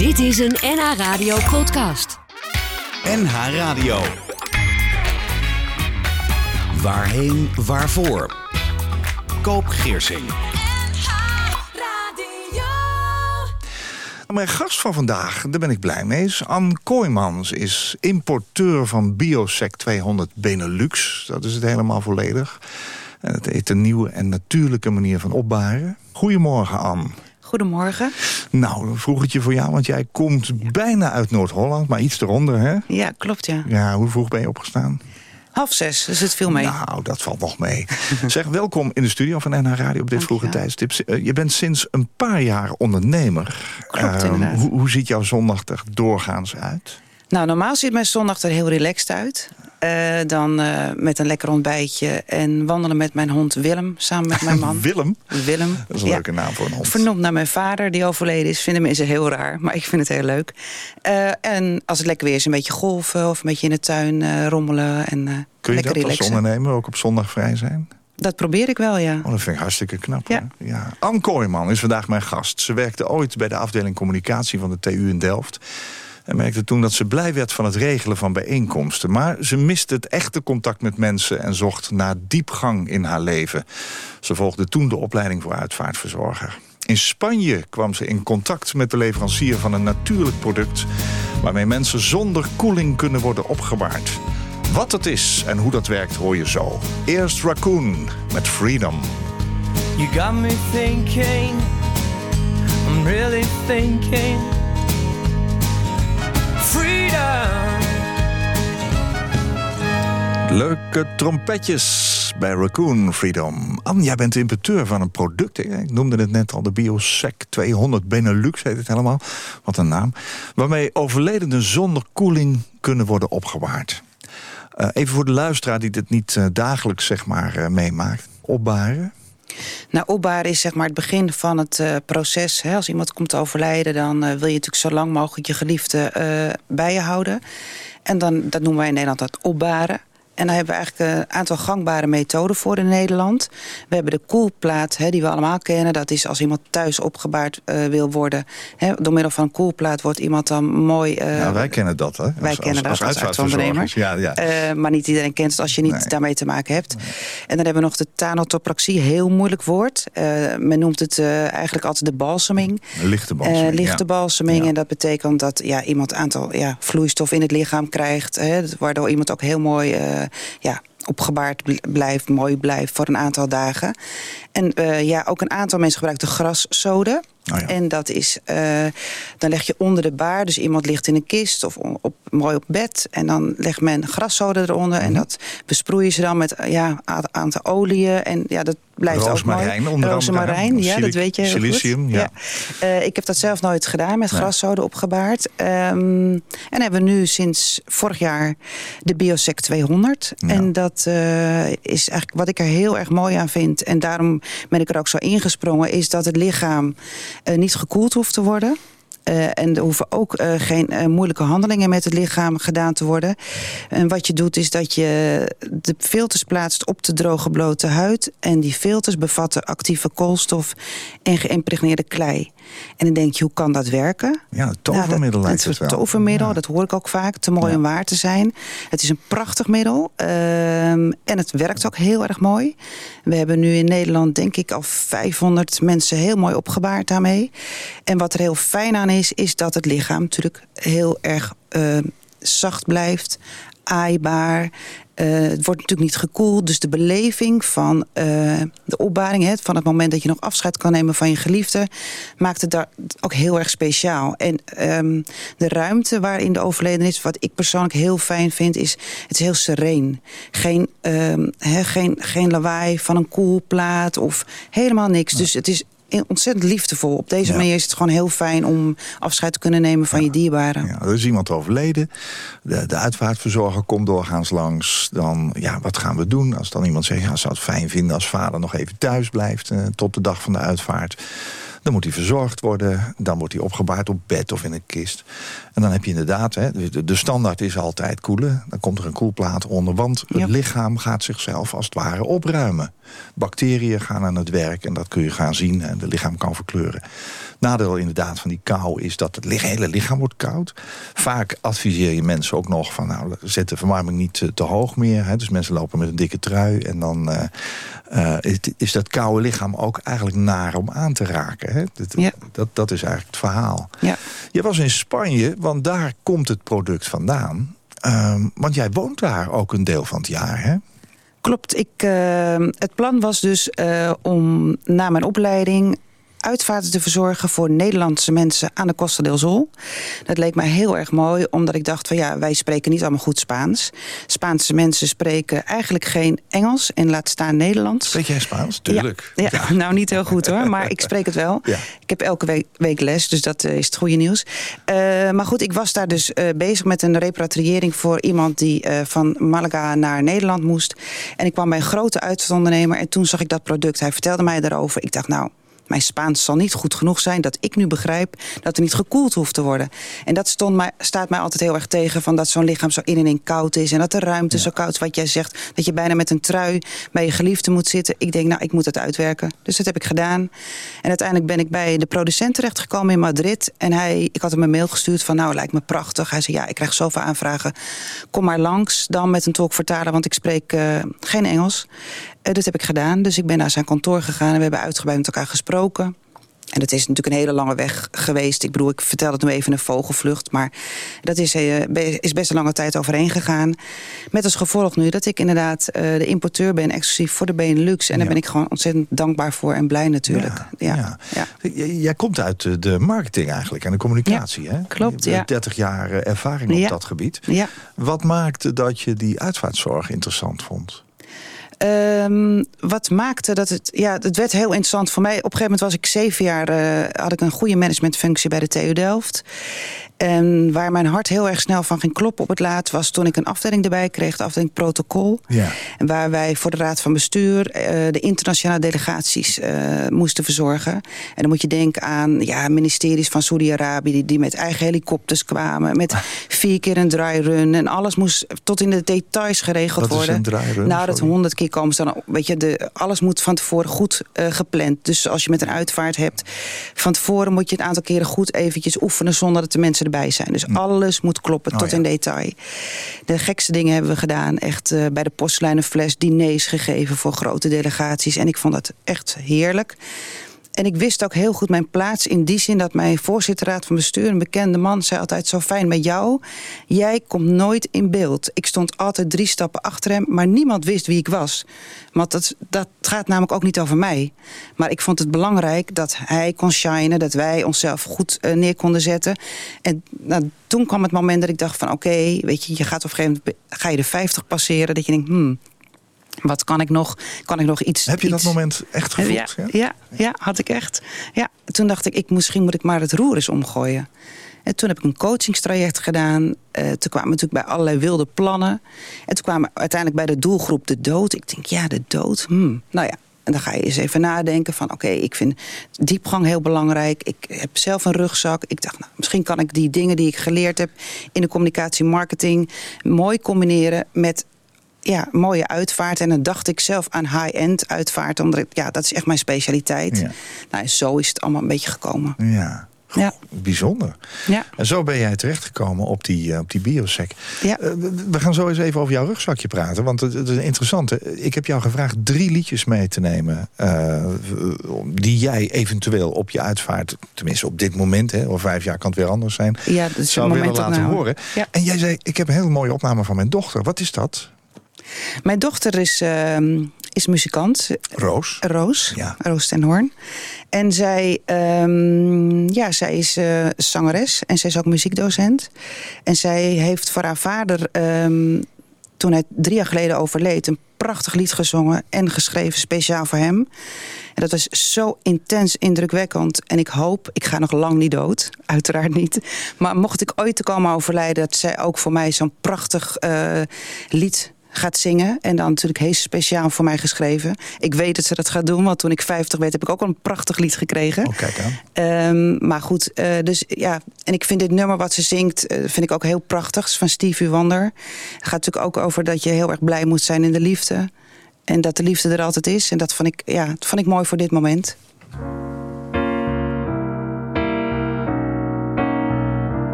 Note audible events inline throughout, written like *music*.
Dit is een NH Radio podcast. NH Radio. Waarheen, waarvoor? Koop Geersing. Mijn gast van vandaag, daar ben ik blij mee, is Ann Kooijmans. Is importeur van Biosec 200 Benelux. Dat is het helemaal volledig. En het heet een nieuwe en natuurlijke manier van opbaren. Goedemorgen, Ann. Goedemorgen. Nou, dan vroeg het je voor jou, want jij komt bijna uit Noord-Holland, maar iets eronder, hè? Ja, klopt, ja. Ja, hoe vroeg ben je opgestaan? Half zes, dus het viel mee. Nou, dat valt nog mee. *laughs* zeg, welkom in de studio van NH Radio op dit vroege tijdstip. Eh, je bent sinds een paar jaar ondernemer. Klopt, uh, hoe, hoe ziet jouw zondag er doorgaans uit? Nou, normaal ziet mijn zondag er heel relaxed uit. Uh, dan uh, met een lekker ontbijtje en wandelen met mijn hond Willem, samen met mijn *laughs* man. Willem? Willem. Dat is een ja. leuke naam voor een hond. Vernoemd naar mijn vader, die overleden is. Vinden mensen heel raar, maar ik vind het heel leuk. Uh, en als het lekker weer is, een beetje golven of een beetje in de tuin rommelen. En, Kun je lekker dat relaxen. als ondernemer ook op zondag vrij zijn? Dat probeer ik wel, ja. Oh, dat vind ik hartstikke knap. Ja. ja. Ann Kooijman is vandaag mijn gast. Ze werkte ooit bij de afdeling communicatie van de TU in Delft. En merkte toen dat ze blij werd van het regelen van bijeenkomsten. Maar ze miste het echte contact met mensen en zocht naar diepgang in haar leven. Ze volgde toen de opleiding voor uitvaartverzorger. In Spanje kwam ze in contact met de leverancier van een natuurlijk product... waarmee mensen zonder koeling kunnen worden opgebaard. Wat het is en hoe dat werkt hoor je zo. Eerst Raccoon met Freedom. You got me thinking, I'm really thinking freedom. Leuke trompetjes bij Raccoon Freedom. Anne, jij bent importeur van een product. Ik noemde het net al, de Biosec 200 Benelux heet het helemaal. Wat een naam. Waarmee overledenen zonder koeling kunnen worden opgewaard. Uh, even voor de luisteraar die dit niet uh, dagelijks zeg maar, uh, meemaakt. Opbaren. Nou, opbaren is zeg maar het begin van het uh, proces. Hè. Als iemand komt te overlijden, dan uh, wil je natuurlijk zo lang mogelijk je geliefde uh, bij je houden. En dan, dat noemen wij in Nederland dat opbaren. En daar hebben we eigenlijk een aantal gangbare methoden voor in Nederland. We hebben de koelplaat, hè, die we allemaal kennen. Dat is als iemand thuis opgebaard uh, wil worden. Hè, door middel van een koelplaat wordt iemand dan mooi... Uh, ja, wij kennen dat, hè? Als, wij kennen als, dat als, als ondernemer. Ja, ja. Uh, maar niet iedereen kent het als je niet nee. daarmee te maken hebt. Nee. En dan hebben we nog de tanotopraxie, heel moeilijk woord. men noemt het eigenlijk altijd de balseming. Lichte balseming, Lichte ja. balseming. Ja. En dat betekent dat ja, iemand een aantal ja, vloeistof in het lichaam krijgt. Hè, waardoor iemand ook heel mooi ja, opgebaard blijft, mooi blijft voor een aantal dagen. En uh, ja, ook een aantal mensen gebruiken de graszoden. Oh ja. En dat is, uh, dan leg je onder de baar, dus iemand ligt in een kist of op, mooi op bed. En dan legt men graszoden eronder. Mhm. Mm -hmm. En dat besproeien ze dan met ja, een aantal oliën. En ja, dat blijft roosmarijn, ook mooi. Roosmarijn, ja, dat weet je silicium, goed. Ja. ja. Uh, ik heb dat zelf nooit gedaan, met nee. graszoden opgebaard. Um, en hebben we nu sinds vorig jaar de Biosec 200. Ja. En dat uh, is eigenlijk wat ik er heel erg mooi aan vind. En daarom ben ik er ook zo ingesprongen, is dat het lichaam niet gekoeld hoeft te worden. Uh, en er hoeven ook uh, geen moeilijke handelingen met het lichaam gedaan te worden. En wat je doet is dat je de filters plaatst op de droge blote huid. En die filters bevatten actieve koolstof en geïmpregneerde klei. En dan denk je, hoe kan dat werken? Ja, het tovermiddel nou, dat, lijkt het het wel. tovermiddel, ja. dat hoor ik ook vaak. Te mooi ja. om waar te zijn. Het is een prachtig middel. Uh, en het werkt ook heel erg mooi. We hebben nu in Nederland denk ik al 500 mensen heel mooi opgebaard daarmee. En wat er heel fijn aan is, is dat het lichaam natuurlijk heel erg uh, zacht blijft, aaibaar. Uh, het wordt natuurlijk niet gekoeld, dus de beleving van uh, de opbaring... Hè, van het moment dat je nog afscheid kan nemen van je geliefde... maakt het daar ook heel erg speciaal. En um, de ruimte waarin de overleden is... wat ik persoonlijk heel fijn vind, is het is heel sereen. Geen, um, he, geen, geen lawaai van een koelplaat of helemaal niks. Dus het is ontzettend liefdevol. Op deze Ja. manier is het gewoon heel fijn om afscheid te kunnen nemen van je dierbaren. Ja, er is iemand overleden. De, de uitvaartverzorger komt doorgaans langs. Dan, ja, wat gaan we doen? Als dan iemand zegt, ja, zou het fijn vinden als vader nog even thuis blijft... Eh, tot de dag van de uitvaart. Dan moet hij verzorgd worden. Dan wordt hij opgebaard op bed of in een kist. En dan heb je inderdaad, hè, de, de standaard is altijd koelen. Dan komt er een koelplaat onder, want het Ja. lichaam gaat zichzelf als het ware opruimen. Bacteriën gaan aan het werk en dat kun je gaan zien. En het lichaam kan verkleuren. Nadeel inderdaad van die kou is dat het hele lichaam wordt koud. Vaak adviseer je mensen ook nog van... nou, zet de verwarming niet te, hoog meer. Hè. Dus mensen lopen met een dikke trui. En dan uh, is, is, dat koude lichaam ook eigenlijk naar om aan te raken. Hè. Dat, ja. dat, dat is eigenlijk het verhaal. Ja. Je was in Spanje, want daar komt het product vandaan. Ehm, want jij woont daar ook een deel van het jaar, hè? Klopt. Ik, uh, het plan was dus uh, om na mijn opleiding uitvaarten te verzorgen voor Nederlandse mensen aan de Costa del Sol. Dat leek mij heel erg mooi, omdat ik dacht van ja, wij spreken niet allemaal goed Spaans. Spaanse mensen spreken eigenlijk geen Engels en laat staan Nederlands. Spreek jij Spaans? Tuurlijk. Ja, ja, *laughs* nou niet heel goed hoor, maar ik spreek het wel. Ja. Ik heb elke week, week, les, dus dat uh, is het goede nieuws. Uh, maar goed, ik was daar dus uh, bezig met een repatriëring voor iemand die van Malaga naar Nederland moest. En ik kwam bij een grote uitvaartondernemer en toen zag ik dat product. Hij vertelde mij daarover. Ik dacht nou, mijn Spaans zal niet goed genoeg zijn dat ik nu begrijp dat er niet gekoeld hoeft te worden. En dat stond mij, staat mij altijd heel erg tegen van dat zo'n lichaam zo in en in koud is en dat de ruimte zo koud is. Wat jij zegt, dat je bijna met een trui bij je geliefde moet zitten. Ik denk, nou, ik moet het uitwerken. Dus dat heb ik gedaan. En uiteindelijk ben ik bij de producent terechtgekomen in Madrid. En hij, ik had hem een mail gestuurd van, nou, lijkt me prachtig. Hij zei, ja, ik krijg zoveel aanvragen. Kom maar langs, dan met een tolkvertaler, want ik spreek uh, geen Engels. Uh, dat heb ik gedaan. Dus ik ben naar zijn kantoor gegaan en we hebben uitgebreid met elkaar gesproken. En dat is natuurlijk een hele lange weg geweest. Ik bedoel, ik vertel het nu even een vogelvlucht. Maar dat is, uh, is best een lange tijd overheen gegaan. Met als gevolg nu dat ik inderdaad uh, de importeur ben... exclusief voor de Benelux. En ja. daar ben ik gewoon ontzettend dankbaar voor en blij natuurlijk. Ja, ja. ja. Jij komt uit de marketing eigenlijk en de communicatie. hè? Klopt, je hebt 30 jaar ervaring op dat gebied. Ja. Wat maakte dat je die uitvaartzorg interessant vond? Um, wat maakte dat het... Ja, het werd heel interessant voor mij. Op een gegeven moment was ik zeven jaar... Uh, had ik een goede managementfunctie bij de TU Delft. En waar mijn hart heel erg snel van ging kloppen op het laatst... was toen ik een afdeling erbij kreeg, de afdeling protocol. Ja. En waar wij voor de Raad van Bestuur... Uh, de internationale delegaties uh, moesten verzorgen. En dan moet je denken aan ja, ministeries van Saudi-Arabië... Die, die met eigen helikopters kwamen. Met vier keer een dry run. En alles moest tot in de details geregeld Wat worden. Is een dry run? Nou, dat honderd keer komen ze dan... Weet je, de, alles moet van tevoren goed uh, gepland. Dus als je met een uitvaart hebt... van tevoren moet je het aantal keren goed eventjes oefenen... zonder dat de mensen erbij zijn. Dus alles moet kloppen, Oh, tot ja. in detail. De gekste dingen hebben we gedaan. Echt uh, bij de postlijnenfles diners gegeven voor grote delegaties. En ik vond dat echt heerlijk. En ik wist ook heel goed mijn plaats in die zin dat mijn voorzitterraad van bestuur, een bekende man, zei altijd zo fijn met jou. Jij komt nooit in beeld. Ik stond altijd drie stappen achter hem, maar niemand wist wie ik was. Want dat, dat gaat namelijk ook niet over mij. Maar ik vond het belangrijk dat hij kon shinen, dat wij onszelf goed uh, neer konden zetten. En nou, toen kwam het moment dat ik dacht van oké, weet je, je gaat op een gegeven moment ga je de 50 passeren, dat je denkt, hmm, wat kan ik nog? Kan ik nog iets? Heb je iets... dat moment echt gevoeld? Ja, ja? ja, ja had ik echt. Ja, toen dacht ik, ik, misschien moet ik maar het roer eens omgooien. En toen heb ik een coachingstraject gedaan. Uh, toen kwamen we natuurlijk bij allerlei wilde plannen. En toen kwamen we uiteindelijk bij de doelgroep de dood. Ik denk, ja, de dood. Hmm. Nou ja, en dan ga je eens even nadenken van... oké, okay, ik vind diepgang heel belangrijk. Ik heb zelf een rugzak. Ik dacht, nou, misschien kan ik die dingen die ik geleerd heb... in de communicatie marketing mooi combineren met ja, mooie uitvaart. En dan dacht ik zelf aan high-end uitvaart. Omdat ik, ja, dat is echt mijn specialiteit. Ja. Nou, zo is het allemaal een beetje gekomen. Ja. Ja. Bijzonder. Ja. En zo ben jij terechtgekomen op die, uh, op die biosec. Ja. Uh, we gaan zo eens even over jouw rugzakje praten. Want het, is interessant. Ik heb jou gevraagd drie liedjes mee te nemen... Uh, die jij eventueel op je uitvaart... tenminste op dit moment, hè, over vijf jaar kan het weer anders zijn... Ja, dat zou willen laten nou. horen. Ja. En jij zei, ik heb een hele mooie opname van mijn dochter. Wat is dat? Mijn dochter is, uh, is muzikant. Roos. Roos. Ja. Roos ten Hoorn. En zij, um, ja, zij is uh, zangeres en zij is ook muziekdocent. En zij heeft voor haar vader, um, toen hij drie jaar geleden overleed... een prachtig lied gezongen en geschreven speciaal voor hem. En dat was zo intens indrukwekkend. En ik hoop, ik ga nog lang niet dood. Uiteraard niet. Maar mocht ik ooit te komen overlijden... dat zij ook voor mij zo'n prachtig uh, lied gaat zingen. En dan natuurlijk heel speciaal voor mij geschreven. Ik weet dat ze dat gaat doen, want toen ik 50 werd... heb ik ook al een prachtig lied gekregen. Oh, kijk aan. Um, maar goed, uh, dus ja... En ik vind dit nummer wat ze zingt, uh, vind ik ook heel prachtig. Is van Stevie Wonder. Het gaat natuurlijk ook over dat je heel erg blij moet zijn in de liefde. En dat de liefde er altijd is. En dat vond ik, ja, dat vond ik mooi voor dit moment.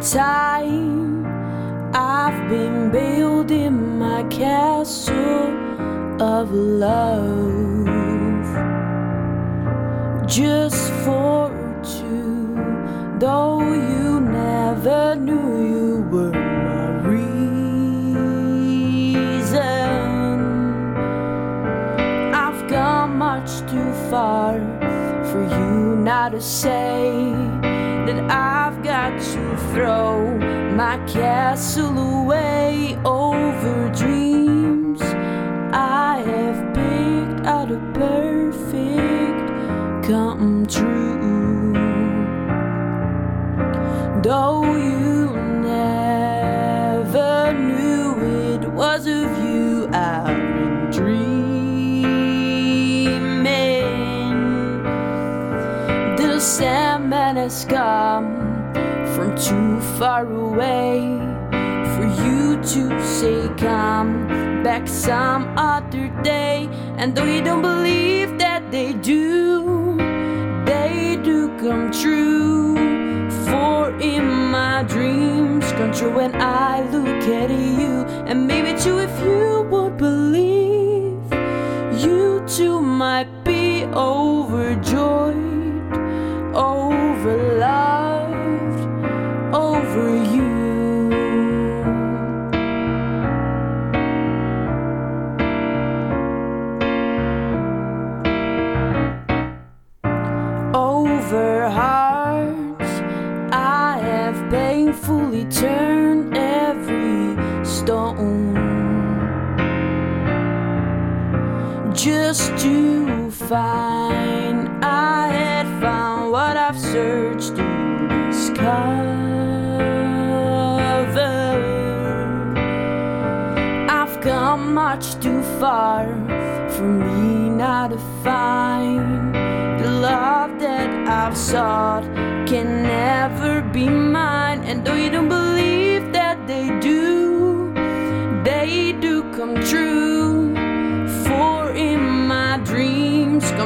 Time I've been building my castle of love just for two, though you never knew you were my reason. I've gone much too far for you now to say that to throw my castle away over dreams. I have picked out a perfect come true. Though you never knew it was of you I've been dreaming. The Sandman has come far away for you to say come back some other day. And though you don't believe that they do, they do come true. For in my dreams come true when I look at you, find I had found what I've searched to discover. I've come much too far for me now to find the love that I've sought can never be mine. And though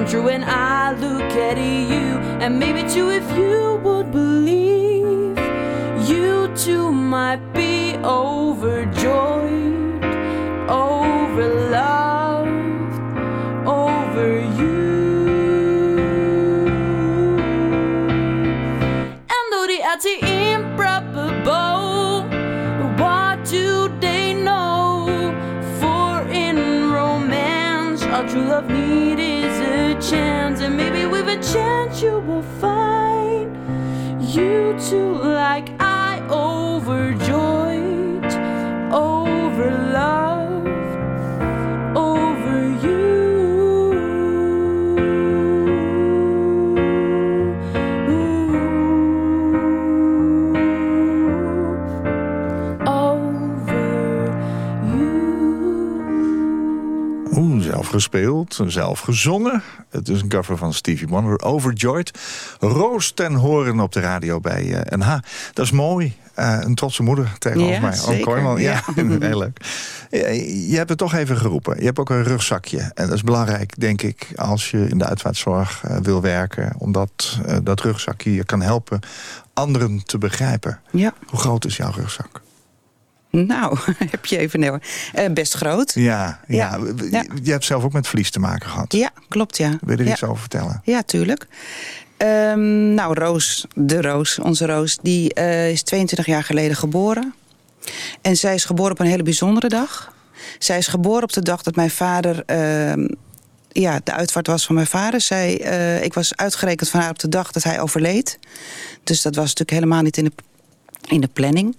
true when I look at you. And maybe too, if you would believe, you too might be overjoyed, over loved, chance you will find you too, like I, overjoyed, gespeeld, zelf gezongen. Het is een cover van Stevie Wonder, Overjoyed. Roos ten horen op de radio bij eh, NH. Dat is mooi. Eh, een trotse moeder tegenover Ja, mij. Oom. Kooijman. Ja, Ja. *laughs* heel leuk. Je, je hebt het toch even geroepen. Je hebt ook een rugzakje. En dat is belangrijk, denk ik, als je in de uitvaartzorg eh, wil werken. Omdat dat rugzakje je kan helpen anderen te begrijpen. Ja. Hoe groot is jouw rugzak? Nou, *laughs* heb je even... Eh, best groot. Ja, ja. Ja. Je- hebt zelf ook met verlies te maken gehad. Ja, klopt, ja. Wil je er ja. iets over vertellen? Ja, tuurlijk. Ehm, nou, Roos, de Roos, onze Roos, die eh, is 22 jaar geleden geboren. En zij is geboren op een hele bijzondere dag. Zij is geboren op de dag dat mijn vader... ehm, ja, de uitvaart was van mijn vader. Zij, eh, ik was uitgerekend van haar op de dag dat hij overleed. Dus dat was natuurlijk helemaal niet in de, in de planning.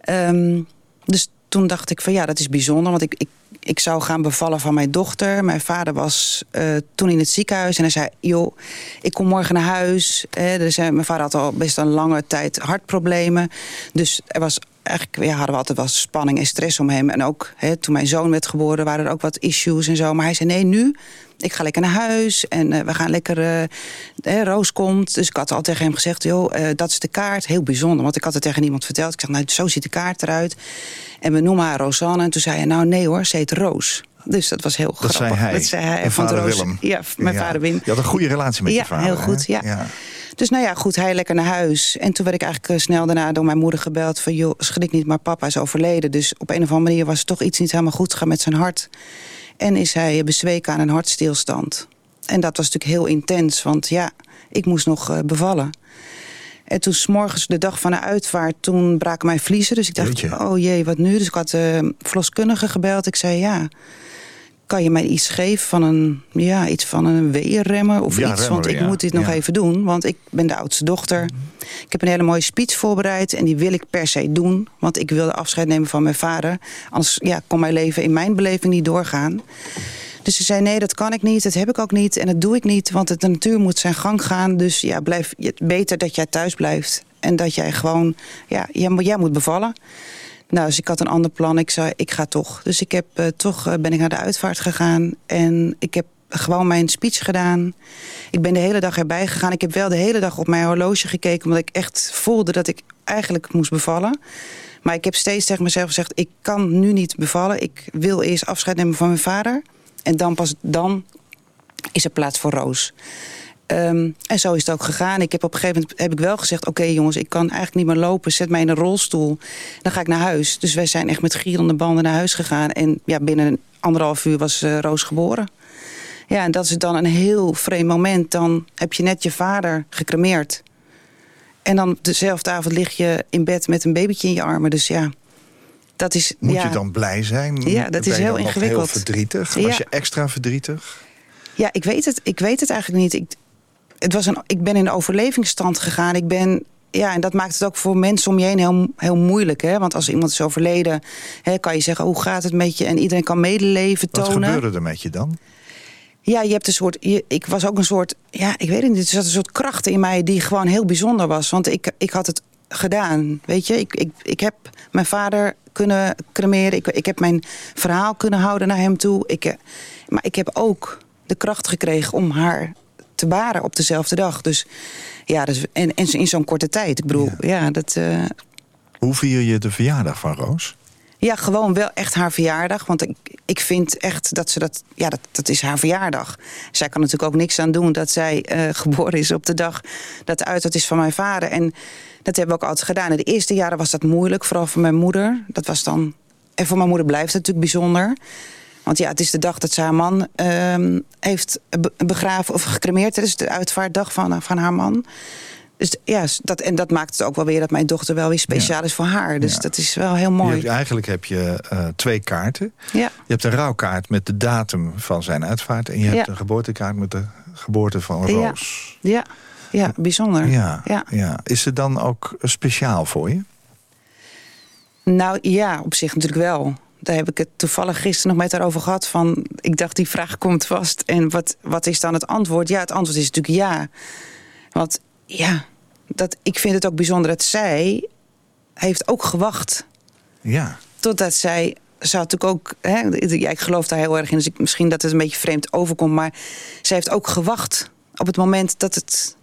Ehm, dus toen dacht ik van ja, dat is bijzonder. Want ik, ik, ik zou gaan bevallen van mijn dochter. Mijn vader was eh, toen in het ziekenhuis. En hij zei, joh, ik kom morgen naar huis. Zijn, mijn vader had al best een lange tijd hartproblemen. Dus er was eigenlijk ja, hadden we altijd wel spanning en stress om hem. En ook hè, toen mijn zoon werd geboren waren er ook wat issues en zo. Maar hij zei, nee, nu, ik ga lekker naar huis. En eh, we gaan lekker, eh, hè, Roos komt. Dus ik had al tegen hem gezegd, joh, eh, dat is de kaart. Heel bijzonder, want ik had het tegen niemand verteld. Ik zeg, nou, zo ziet de kaart eruit. En we noemen haar Rosanne. En toen zei hij, nou nee hoor, ze heet Roos. Dus dat was heel Dat grappig. zei hij. Dat zei hij. Vader Roos- Willem. Ja, mijn Ja. vader Wim. Je had een goede relatie met Ja, je vader. heel hè? goed, ja. Dus nou ja, goed, hij lekker naar huis. En toen werd ik eigenlijk eh, snel daarna door mijn moeder gebeld... van joh, schrik niet, maar papa is overleden. Dus op een of andere manier was er toch iets niet helemaal goed gegaan met zijn hart. En is hij bezweken aan een hartstilstand. En dat was natuurlijk heel intens, want ja, ik moest nog eh, bevallen. En toen s'morgens, de dag van de uitvaart, toen braken mijn vliezen. Dus ik dacht, Jeetje. oh jee, wat nu? Dus ik had de verloskundige gebeld. Ik zei, ja, kan je mij iets geven van een, ja, iets van een weerremmer of Ja, iets? remmer, want ik ja. moet dit nog Ja. even doen, want ik ben de oudste dochter. Ik heb een hele mooie speech voorbereid en die wil ik per se doen. Want ik wilde afscheid nemen van mijn vader. Anders ja, kon mijn leven in mijn beleving niet doorgaan. Dus ze zei, nee, dat kan ik niet, dat heb ik ook niet en dat doe ik niet. Want het, de natuur moet zijn gang gaan, dus ja, blijf, beter dat jij thuis blijft. En dat jij gewoon, ja, jij, jij moet bevallen. Nou, dus ik had een ander plan. Ik zei, ik ga toch. Dus ik heb eh, toch eh, ben ik naar de uitvaart gegaan. En ik heb gewoon mijn speech gedaan. Ik ben de hele dag erbij gegaan. Ik heb wel de hele dag op mijn horloge gekeken... omdat ik echt voelde dat ik eigenlijk moest bevallen. Maar ik heb steeds tegen mezelf gezegd... ik kan nu niet bevallen. Ik wil eerst afscheid nemen van mijn vader. En dan pas dan is er plaats voor Roos. Ehm, en zo is het ook gegaan. Ik heb op een gegeven moment heb ik wel gezegd... oké jongens, ik kan eigenlijk niet meer lopen. Zet mij in een rolstoel. Dan ga ik naar huis. Dus wij zijn echt met gierende banden naar huis gegaan. En ja, binnen anderhalf uur was eh, Roos geboren. Ja, en dat is dan een heel vreemd moment. Dan heb je net je vader gecremeerd. En dan dezelfde avond lig je in bed met een babytje in je armen. Dus ja, dat is... Moet ja, je dan blij zijn? Ja, dat is heel ingewikkeld. heel verdrietig? Ja. Was je extra verdrietig? Ja, ik weet het, ik weet het eigenlijk niet. Ik, het was een, ik ben in een overlevingsstand gegaan. Ik ben, ja, en dat maakt het ook voor mensen om je heen heel, heel moeilijk. Hè? Want als iemand is overleden, hè, kan je zeggen... hoe gaat het met je? En iedereen kan medeleven Wat tonen. gebeurde er met je dan? Ja, je hebt een soort. Je, ik was ook een soort. Ja, ik weet het niet. Er zat een soort kracht in mij die gewoon heel bijzonder was. Want ik, ik had het gedaan. Weet je, ik, ik, ik heb mijn vader kunnen cremeren. Ik, ik heb mijn verhaal kunnen houden naar hem toe. Ik, eh, maar ik heb ook de kracht gekregen om haar te baren op dezelfde dag. Dus ja, dus, en, en in zo'n korte tijd. Ik bedoel, ja, dat. eh, Hoe vier je de verjaardag van Roos? ja, gewoon wel echt haar verjaardag. Want ik, ik vind echt dat ze dat... Ja, dat, dat is haar verjaardag. Zij kan natuurlijk ook niks aan doen dat zij eh, *laughs* geboren is op de dag... dat de uitvaart is van mijn vader. En dat hebben we ook altijd gedaan. In de eerste jaren was dat moeilijk, vooral voor mijn moeder. Dat was dan... En voor mijn moeder blijft het natuurlijk bijzonder. Want ja, het is de dag dat ze haar man ehm, heeft be- begraven of gecremeerd. Het is de uitvaartdag van, van haar man. Dus ja, dat, en dat maakt het ook wel weer dat mijn dochter wel weer speciaal is voor haar. Dus Ja. dat is wel heel mooi. hebt- eigenlijk heb je eh, twee kaarten. Ja. Je hebt een rouwkaart met de datum van zijn uitvaart... en je hebt een geboortekaart met de geboorte van. Roos. Ja, ja bijzonder. Ja. ja. Is het dan ook speciaal voor je? Nou ja, op zich natuurlijk wel. Daar heb ik het toevallig gisteren nog met haar over gehad. Van, ik dacht, die vraag komt vast. En wat, wat is dan het antwoord? Ja, het antwoord is natuurlijk ja. Want ja, dat, ik vind het ook bijzonder dat zij heeft ook gewacht. Ja. Totdat zij zou natuurlijk ook, hè, ja, ik geloof daar heel erg in, dus ik, misschien dat het een beetje vreemd overkomt, maar zij heeft ook gewacht op het moment dat het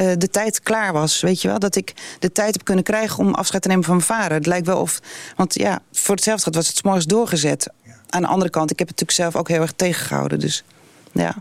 eh, de tijd klaar was, weet je wel, dat ik de tijd heb kunnen krijgen om afscheid te nemen van mijn vader. Het lijkt wel of, want ja, voor hetzelfde was het 's morgens doorgezet. Aan de andere kant, ik heb het natuurlijk zelf ook heel erg tegengehouden, dus ja.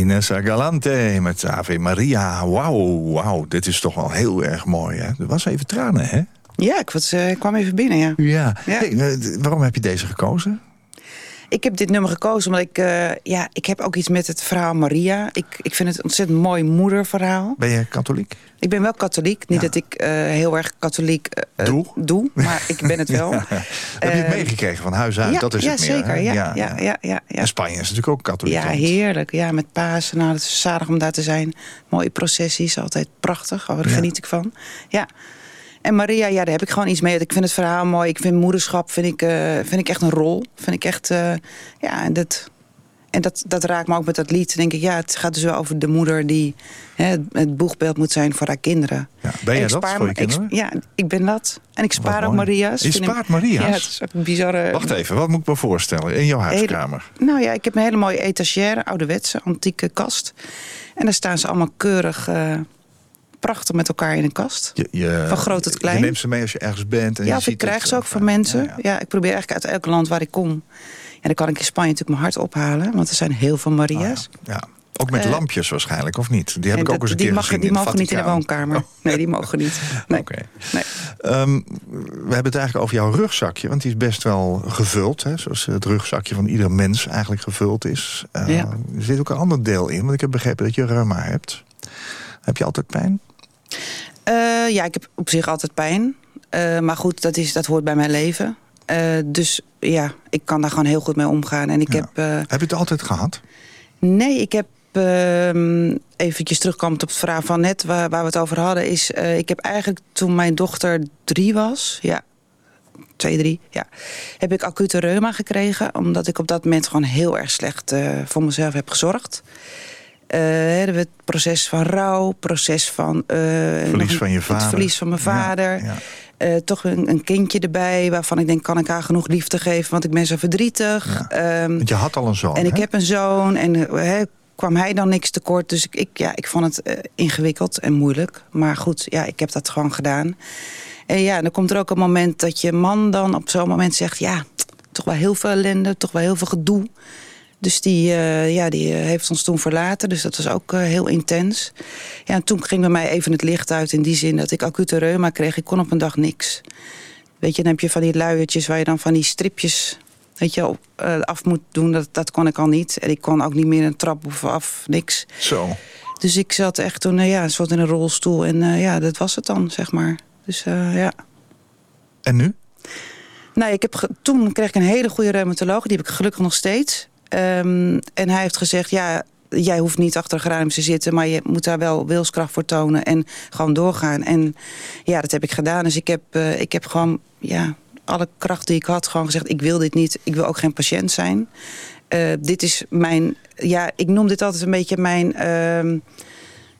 Inessa Galante met Ave Maria. Wauw, wauw, dit is toch wel heel erg mooi. Hè? Er was even tranen, hè? Ja, ik, was, eh, ik kwam even binnen, ja. Ja. Ja. Hey, eh, waarom heb je deze gekozen? Ik heb dit nummer gekozen omdat ik... eh, ja, ik heb ook iets met het verhaal Maria. Ik, ik vind het een ontzettend mooi moederverhaal. Ben je katholiek? Ik ben wel katholiek. Niet Ja. dat ik eh, heel erg katholiek eh, Doe? doe, *laughs* maar ik ben het wel. Heb je het meegekregen van huis uit? ja, dat is ja, het meer. zeker. Ja, ja, ja, ja, ja, En Spanje is natuurlijk ook katholiek. Ja, land. heerlijk. Ja, met Pasen. Nou, het is zalig om daar te zijn. Mooie processies, altijd prachtig. Oh, daar Ja. geniet ik van. Ja. En Maria, ja, daar heb ik gewoon iets mee. Ik vind het verhaal mooi. Ik vind moederschap vind ik, eh, vind ik echt een rol. Vind ik echt, eh, ja, en dat... En dat, dat raakt me ook met dat lied. Dan denk ik, ja, het gaat dus wel over de moeder die hè, het boegbeeld moet zijn voor haar kinderen. Ja, ben jij ik dat voor je me- ik- kinderen? ja, ik ben dat. En ik spaar ook. Maria's. Je spaart Maria's? Ja, het is ook een bizarre... Wacht even, wat moet ik me voorstellen in jouw huiskamer? Nou ja, ik heb een hele mooie etagère, ouderwetse, antieke kast. En daar staan ze allemaal keurig, eh, prachtig met elkaar in een kast. Je, je, Van groot tot klein. Je neemt ze mee als je ergens bent. En ja, je of ik krijg ze ook of, van eh, mensen. ja, Ja, ja. ik probeer eigenlijk uit elk land waar ik kom. En dan kan ik in Spanje natuurlijk mijn hart ophalen, want er zijn heel veel Maria's. Oh, ja. Ook met Eh, lampjes waarschijnlijk, of niet? Die heb ik ook eens een die keer mag, gezien Die in mogen niet in de woonkamer. Oh, Nee, die mogen niet. Nee. Ehm, we hebben het eigenlijk over jouw rugzakje, want die is best wel gevuld. Hè, zoals het rugzakje van ieder mens eigenlijk gevuld is. Eh, Ja. Er zit ook een ander deel in, want ik heb begrepen dat je reuma hebt. Heb je altijd pijn? Eh, ja, ik heb op zich altijd pijn. Eh, maar goed, dat, is, dat hoort bij mijn leven. Eh, dus ja, ik kan daar gewoon heel goed mee omgaan. En ik Ja. heb... Heb je het altijd gehad? Nee, ik heb ehm eventjes terugkomend op het verhaal van net waar, waar we het over hadden. Is, ik heb eigenlijk toen mijn dochter drie was, ja, twee, drie, ja, heb ik acute reuma gekregen. Omdat ik op dat moment gewoon heel erg slecht voor mezelf heb gezorgd. Eh, hè, het proces van rouw, proces van... eh, Verlies van je vader. Het verlies van mijn vader. ja. Eh, toch een, een kindje erbij waarvan ik denk, kan ik haar genoeg liefde geven? Want ik ben zo verdrietig. Ja. Ehm, Want je had al een zoon, en ik heb een zoon en kwam hij dan niks tekort. Dus ik, ik, ja, ik vond het ingewikkeld en moeilijk. Maar goed, ja, ik heb dat gewoon gedaan. En ja, dan komt er ook een moment dat je man dan op zo'n moment zegt... ja, toch wel heel veel ellende, toch wel heel veel gedoe. Dus die, eh, ja, die eh, heeft ons toen verlaten. Dus dat was ook eh, heel intens. Ja, en toen ging bij mij even het licht uit in die zin dat ik acute reuma kreeg. Ik kon op een dag niks. Weet je, dan heb je van die luiertjes waar je dan van die stripjes weet je, op, af moet doen. Dat, dat kon ik al niet. En ik kon ook niet meer een trap of af, niks. Zo. Dus ik zat echt toen, ja, een soort in een rolstoel. En ja, dat was het dan, zeg maar. Dus ja. En nu? Nou, ik heb toen kreeg ik een hele goede reumatoloog. Die heb ik gelukkig nog steeds. Ehm, en hij heeft gezegd, ja, jij hoeft niet achter een geranium te zitten... maar je moet daar wel wilskracht voor tonen en gewoon doorgaan. En ja, dat heb ik gedaan. Dus ik heb, eh, ik heb gewoon ja, alle kracht die ik had gewoon gezegd... ik wil dit niet, ik wil ook geen patiënt zijn. Eh, dit is mijn, ja, ik noem dit altijd een beetje mijn... ehm,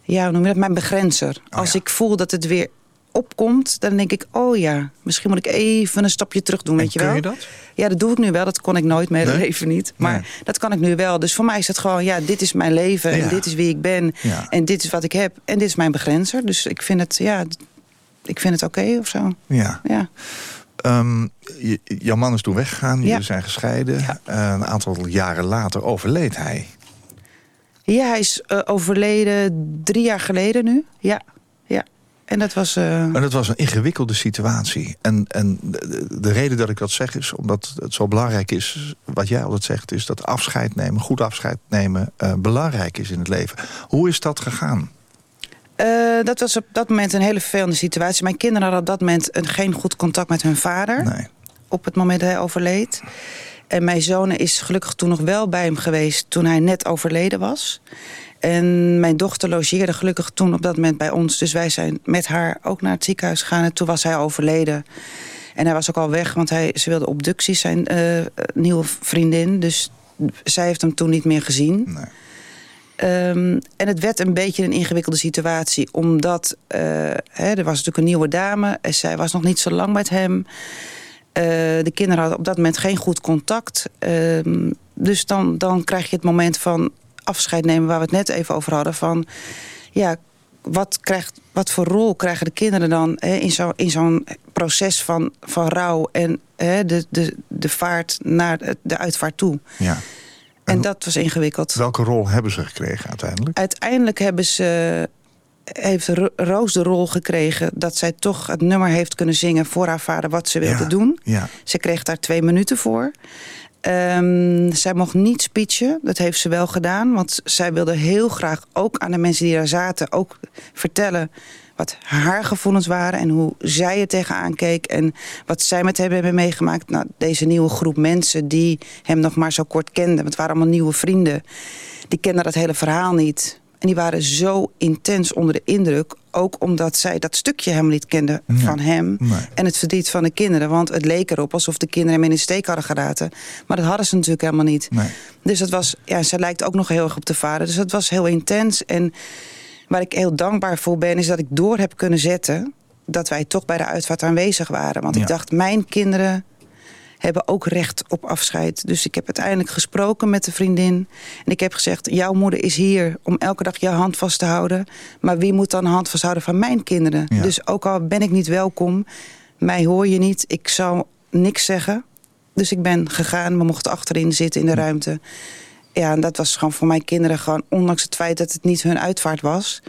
ja, hoe noem je dat? Mijn begrenzer. Als Oh ja. ik voel dat het weer opkomt, dan denk ik... oh ja, misschien moet ik even een stapje terug doen, En weet je kun wel. je dat? Ja, dat doe ik nu wel. Dat kon ik nooit mijn Nee? leven niet. Maar Nee. dat kan ik nu wel. Dus voor mij is het gewoon, ja, dit is mijn leven. Ja. En dit is wie ik ben. Ja. En dit is wat ik heb. En dit is mijn begrenzer. Dus ik vind het, ja, ik vind het oké of zo. Ja. Ja. Je- jouw man is toen weggegaan, jullie Ja. zijn gescheiden. Ja. Eh, een aantal jaren later overleed hij. Ja, hij is eh, overleden drie jaar geleden nu. Ja. En dat was... eh, En dat was een ingewikkelde situatie. En, en de, de reden dat ik dat zeg is omdat het zo belangrijk is... wat jij altijd zegt, is dat afscheid nemen, goed afscheid nemen... eh, belangrijk is in het leven. Hoe is dat gegaan? Eh, dat was op dat moment een hele vervelende situatie. Mijn kinderen hadden op dat moment een, geen goed contact met hun vader. Nee. Op het moment dat hij overleed. En mijn zoon is gelukkig toen nog wel bij hem geweest toen hij net overleden was. En mijn dochter logeerde gelukkig toen op dat moment bij ons. Dus wij zijn met haar ook naar het ziekenhuis gegaan. En toen was hij overleden. En hij was ook al weg, want hij, ze wilde obductie, zijn eh, nieuwe vriendin. Dus zij heeft hem toen niet meer gezien. Nee. Ehm, en het werd een beetje een ingewikkelde situatie. Omdat eh, hè, er was natuurlijk een nieuwe dame. En zij was nog niet zo lang met hem. Eh, de kinderen hadden op dat moment geen goed contact. Ehm, dus dan, dan krijg je het moment van afscheid nemen... waar we het net even over hadden. Van, ja, wat, krijgt, wat voor rol krijgen de kinderen dan hè, in zo'n in zo'n proces van, van rouw... en hè, de, de, de vaart naar de- de uitvaart toe? Ja. En dat was ingewikkeld. Welke rol hebben ze gekregen uiteindelijk? Uiteindelijk hebben ze, heeft Ro- Roos de rol gekregen... dat zij toch het nummer heeft kunnen zingen voor haar vader... wat ze wilde Ja, doen. Ja, Ze kreeg daar twee minuten voor. Ehm, zij mocht niet speechen, dat heeft ze wel gedaan. Want zij wilde heel graag ook aan de mensen die daar zaten... ook vertellen wat haar gevoelens waren... en hoe zij er tegenaan keek... en wat zij met hem hebben meegemaakt. Nou, deze nieuwe groep mensen die hem nog maar zo kort kenden... want het waren allemaal nieuwe vrienden... die kenden dat hele verhaal niet... En die waren zo intens onder de indruk. Ook omdat zij dat stukje helemaal niet kenden Nee. van hem. Nee. En het verdriet van de kinderen. Want het leek erop alsof de kinderen hem in de steek hadden gelaten. Maar dat hadden ze natuurlijk helemaal niet. Nee. Dus dat was, ja, ze lijkt ook nog heel erg op de vader. Dus dat was heel intens. En waar ik heel dankbaar voor ben, is dat ik door heb kunnen zetten. dat wij toch bij de uitvaart aanwezig waren. Want Ja. ik dacht, mijn kinderen hebben ook recht op afscheid. Dus ik heb uiteindelijk gesproken met de vriendin. En ik heb gezegd, jouw moeder is hier om elke dag jouw hand vast te houden. Maar wie moet dan hand vasthouden van mijn kinderen? Ja. Dus ook al ben ik niet welkom, mij hoor je niet. Ik zou niks zeggen. Dus ik ben gegaan, we mochten achterin zitten in de ruimte. Ja, en dat was gewoon voor mijn kinderen gewoon... ondanks het feit dat het niet hun uitvaart was...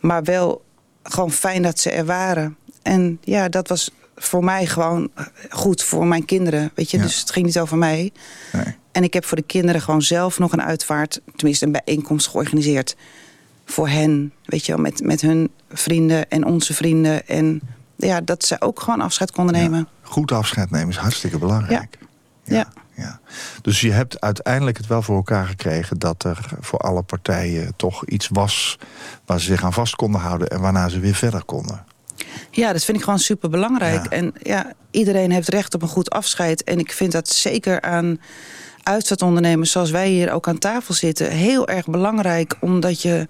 maar wel gewoon fijn dat ze er waren. En ja, dat was voor mij gewoon goed voor mijn kinderen. Weet je, Ja. dus het ging niet over mij. Nee. En ik heb voor de kinderen gewoon zelf nog een uitvaart... tenminste een bijeenkomst georganiseerd voor hen. Weet je wel, met, met hun vrienden en onze vrienden. En ja, dat ze ook gewoon afscheid konden nemen. Ja. Goed afscheid nemen is hartstikke belangrijk. Ja. ja. Dus je hebt uiteindelijk het wel voor elkaar gekregen... dat er voor alle partijen toch iets was... waar ze zich aan vast konden houden... en waarna ze weer verder konden. Ja, dat vind ik gewoon super belangrijk. Ja. En ja, iedereen heeft recht op een goed afscheid. En ik vind dat zeker aan uitvaartondernemers zoals wij hier ook aan tafel zitten... heel erg belangrijk, omdat je...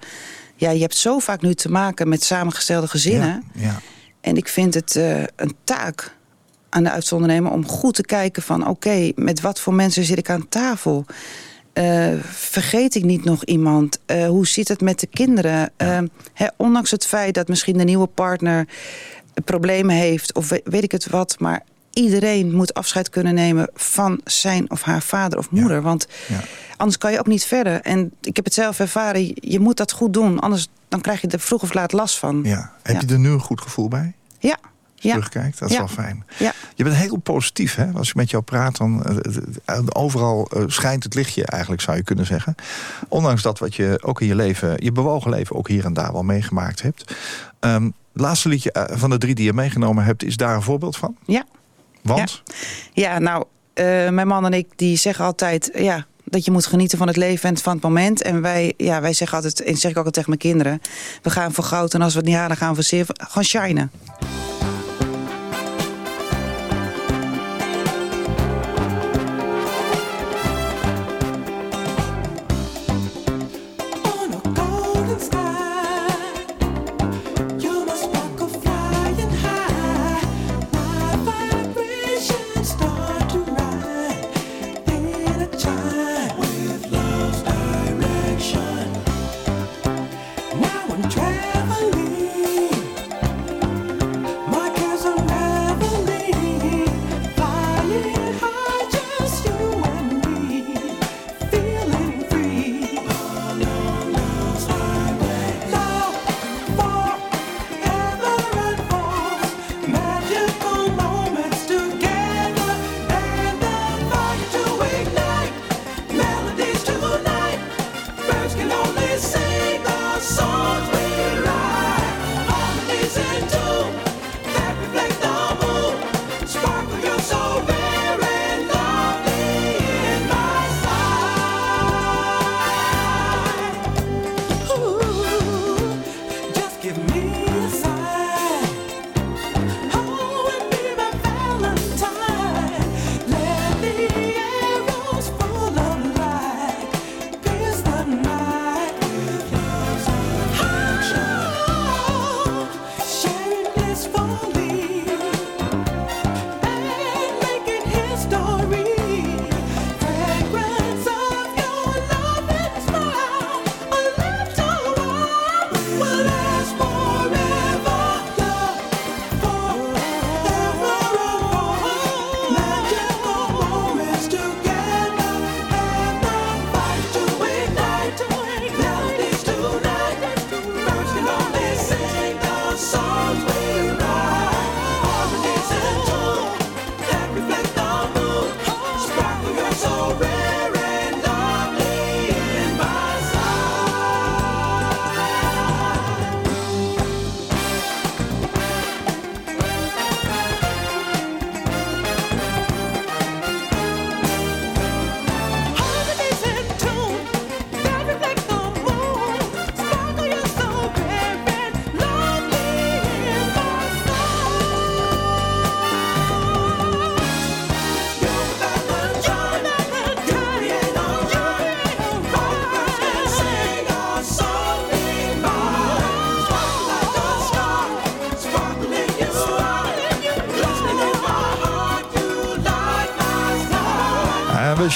Ja, je hebt zo vaak nu te maken met samengestelde gezinnen. Ja, ja. En ik vind het eh, een taak aan de uitzondernemer om goed te kijken van... oké, met wat voor mensen zit ik aan tafel? Eh, vergeet ik niet nog iemand? Eh, hoe zit het met de kinderen? Eh, ondanks het feit dat misschien de nieuwe partner problemen heeft... of we- weet ik het wat, maar iedereen moet afscheid kunnen nemen... van zijn of haar vader of moeder. Want Ja. anders kan je ook niet verder. En ik heb het zelf ervaren, je- moet dat goed doen. Anders dan krijg je er vroeg of laat last van. ja. Heb Ja. je er nu een goed gevoel bij? Ja, ja. terugkijkt? Dat is wel fijn. Ja. Je bent heel positief, hè? Als ik met jou praat, dan eh, eh, overal eh, schijnt het lichtje eigenlijk, zou je kunnen zeggen. Ondanks dat wat je ook in je leven, je bewogen leven, ook hier en daar wel meegemaakt hebt. Ehm, het laatste liedje van de drie die je meegenomen hebt, is daar een voorbeeld van? Ja. Want? Ja, nou, mijn man en ik die zeggen altijd... Ja, dat je moet genieten van het leven en van het moment. En wij, ja, wij zeggen altijd, en zeg ik ook altijd tegen mijn kinderen... we gaan voor goud en als we het niet halen gaan we voor zilver. Gewoon shinen.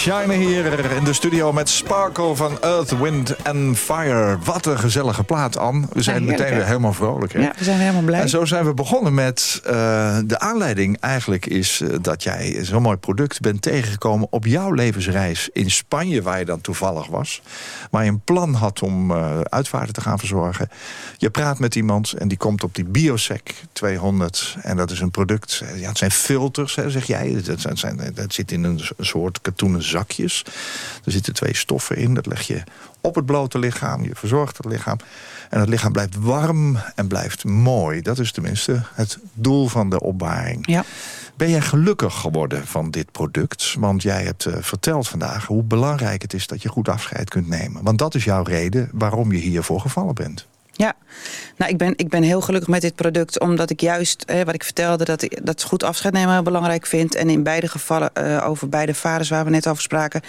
Shinen hier de studio met Sparkle van Earth, Wind and Fire. Wat een gezellige plaat, Anne. We zijn Ja, meteen weer helemaal vrolijk. Hè? Ja, we zijn helemaal blij. En zo zijn we begonnen met eh, de aanleiding eigenlijk is eh, dat jij zo'n mooi product bent tegengekomen op jouw levensreis in Spanje, waar je dan toevallig was. Waar je een plan had om eh uitvaarten te gaan verzorgen. Je praat met iemand en die komt op die Biosec 200. En dat is een product, ja, het zijn filters, hè, zeg jij. Dat, zijn- dat zit in een soort katoenen zakjes. Er zitten twee stoffen in, dat leg je op het blote lichaam. Je verzorgt het lichaam. En het lichaam blijft warm en blijft mooi. Dat is tenminste het doel van de opbaring. Ja. Ben jij gelukkig geworden van dit product? Want jij hebt eh, verteld vandaag hoe belangrijk het is dat je goed afscheid kunt nemen. Want dat is jouw reden waarom je hiervoor gevallen bent. Ja, nou, ik ben, ik ben heel gelukkig met dit product. Omdat ik juist, eh, wat ik vertelde, dat ik dat goed afscheid nemen heel belangrijk vind. En in beide gevallen, eh, over beide vaders waar we net over spraken...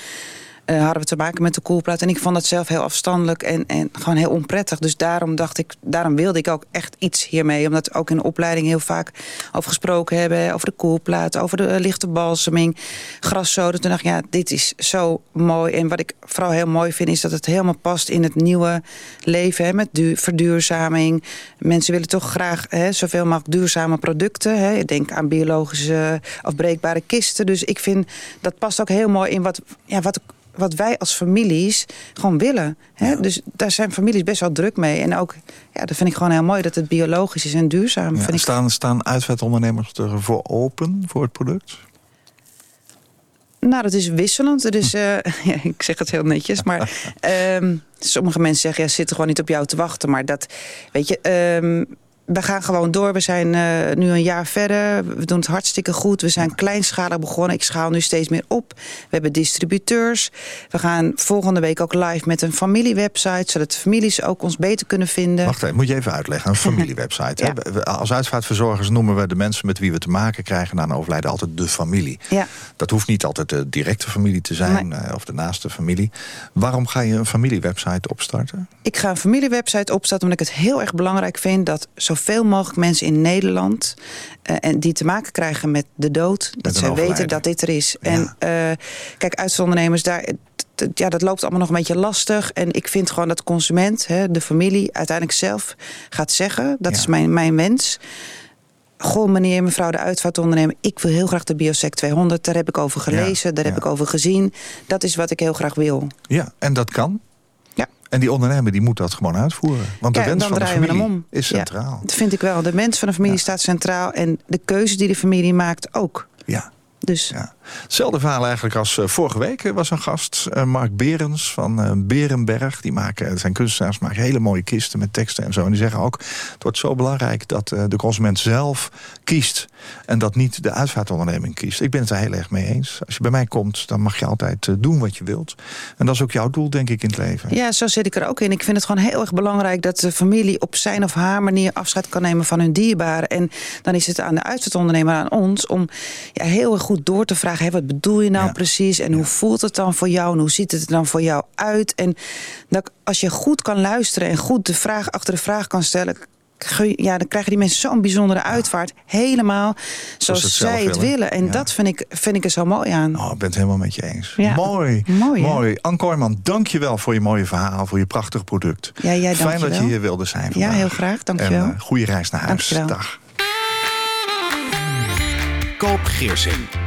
eh, hadden we te maken met de koelplaat. En ik vond dat zelf heel afstandelijk en, en gewoon heel onprettig. Dus daarom dacht ik, daarom wilde ik ook echt iets hiermee. Omdat we ook in de opleiding heel vaak over gesproken hebben. Over de koelplaat, over de lichte balseming, graszoden. Toen dacht ik, ja, dit is zo mooi. En wat ik vooral heel mooi vind, is dat het helemaal past in het nieuwe leven. Hè, met du- verduurzaming. Mensen willen toch graag hè, zoveel mogelijk duurzame producten. Hè. Denk aan biologische afbreekbare kisten. Dus ik vind, dat past ook heel mooi in wat, ja, wat wat wij als families gewoon willen. Hè? Dus daar zijn families best wel druk mee. En ook, ja, dat vind ik gewoon heel mooi dat het biologisch is en duurzaam. Ja, vind ik. staan, staan uitvaartondernemers ervoor open voor het product? Nou, dat is wisselend. Dus, *laughs* ja, ik zeg het heel netjes. Maar *laughs* ehm, sommige mensen zeggen, ja, ze zitten gewoon niet op jou te wachten. Maar dat, weet je, ehm, we gaan gewoon door. We zijn eh, nu een jaar verder. We doen het hartstikke goed. We zijn kleinschalig begonnen. Ik schaal nu steeds meer op. We hebben distributeurs. We gaan volgende week ook live met een familiewebsite. Zodat families ook ons beter kunnen vinden. Wacht even, moet je even uitleggen. Een *laughs* familiewebsite. hè? Ja. We- Als uitvaartverzorgers noemen we de mensen met wie we te maken krijgen na een overlijden altijd de familie. Ja. Dat hoeft niet altijd de directe familie te zijn Nee. eh, of de naaste familie. Waarom ga je een familiewebsite opstarten? Ik ga een familiewebsite opstarten omdat ik het heel erg belangrijk vind dat zoveel mogelijk mensen in Nederland eh, en die te maken krijgen met de dood, dat zij weten dat dit er is. Ja. En eh, kijk, uitzondernemers daar. Ja, dat loopt allemaal nog een beetje lastig. En ik vind gewoon dat de consument, hè, de familie, uiteindelijk zelf gaat zeggen. Dat Ja. is mijn, mijn wens. Goh, meneer, mevrouw de uitvaartondernemer, ik wil heel graag de Biosec 200. Daar heb ik over gelezen, daar heb ik over gezien. Dat is wat ik heel graag wil. Ja, en dat kan. En die ondernemer die moet dat gewoon uitvoeren. Want de Ja, wens van de familie is Ja. centraal. Dat vind ik wel. De mens van de familie Ja. staat centraal. En de keuze die de familie maakt ook. Ja. Dus Ja. Hetzelfde verhaal eigenlijk als eh, vorige week eh, was een gast. eh, Mark Berens van Berenberg. Die maken, zijn kunstenaars, maken hele mooie kisten met teksten en zo. En die zeggen ook, het wordt zo belangrijk dat de consument zelf kiest. En dat niet de uitvaartonderneming kiest. Ik ben het er heel erg mee eens. Als je bij mij komt, dan mag je altijd doen wat je wilt. En dat is ook jouw doel, denk ik, in het leven. ja, zo zit ik er ook in. Ik vind het gewoon heel erg belangrijk dat de familie op zijn of haar manier afscheid kan nemen van hun dierbaren. En dan is het aan de uitvaartondernemer, aan ons, om ja, heel erg goed door te vragen. Hé, wat bedoel je nou Ja. precies? En hoe voelt het dan voor jou? En hoe ziet het er dan voor jou uit? En dat, als je goed kan luisteren en goed de vraag achter de vraag kan stellen. Ja, dan krijgen die mensen zo'n bijzondere uitvaart. Helemaal zoals, het zij het willen. willen. En Ja. dat vind ik, vind ik er zo mooi aan. Oh, ik ben het helemaal met je eens. Ja. Mooi. Mooi, hè? Mooi. Anne Kooijman, dank je wel voor je mooie verhaal. Voor je prachtig product. Ja, jij, Fijn dank je dat je hier wilde zijn Ja, vandaag. heel graag. Dank je wel. En eh, goede reis naar huis. Dank je wel. Dag. Koop Geersing.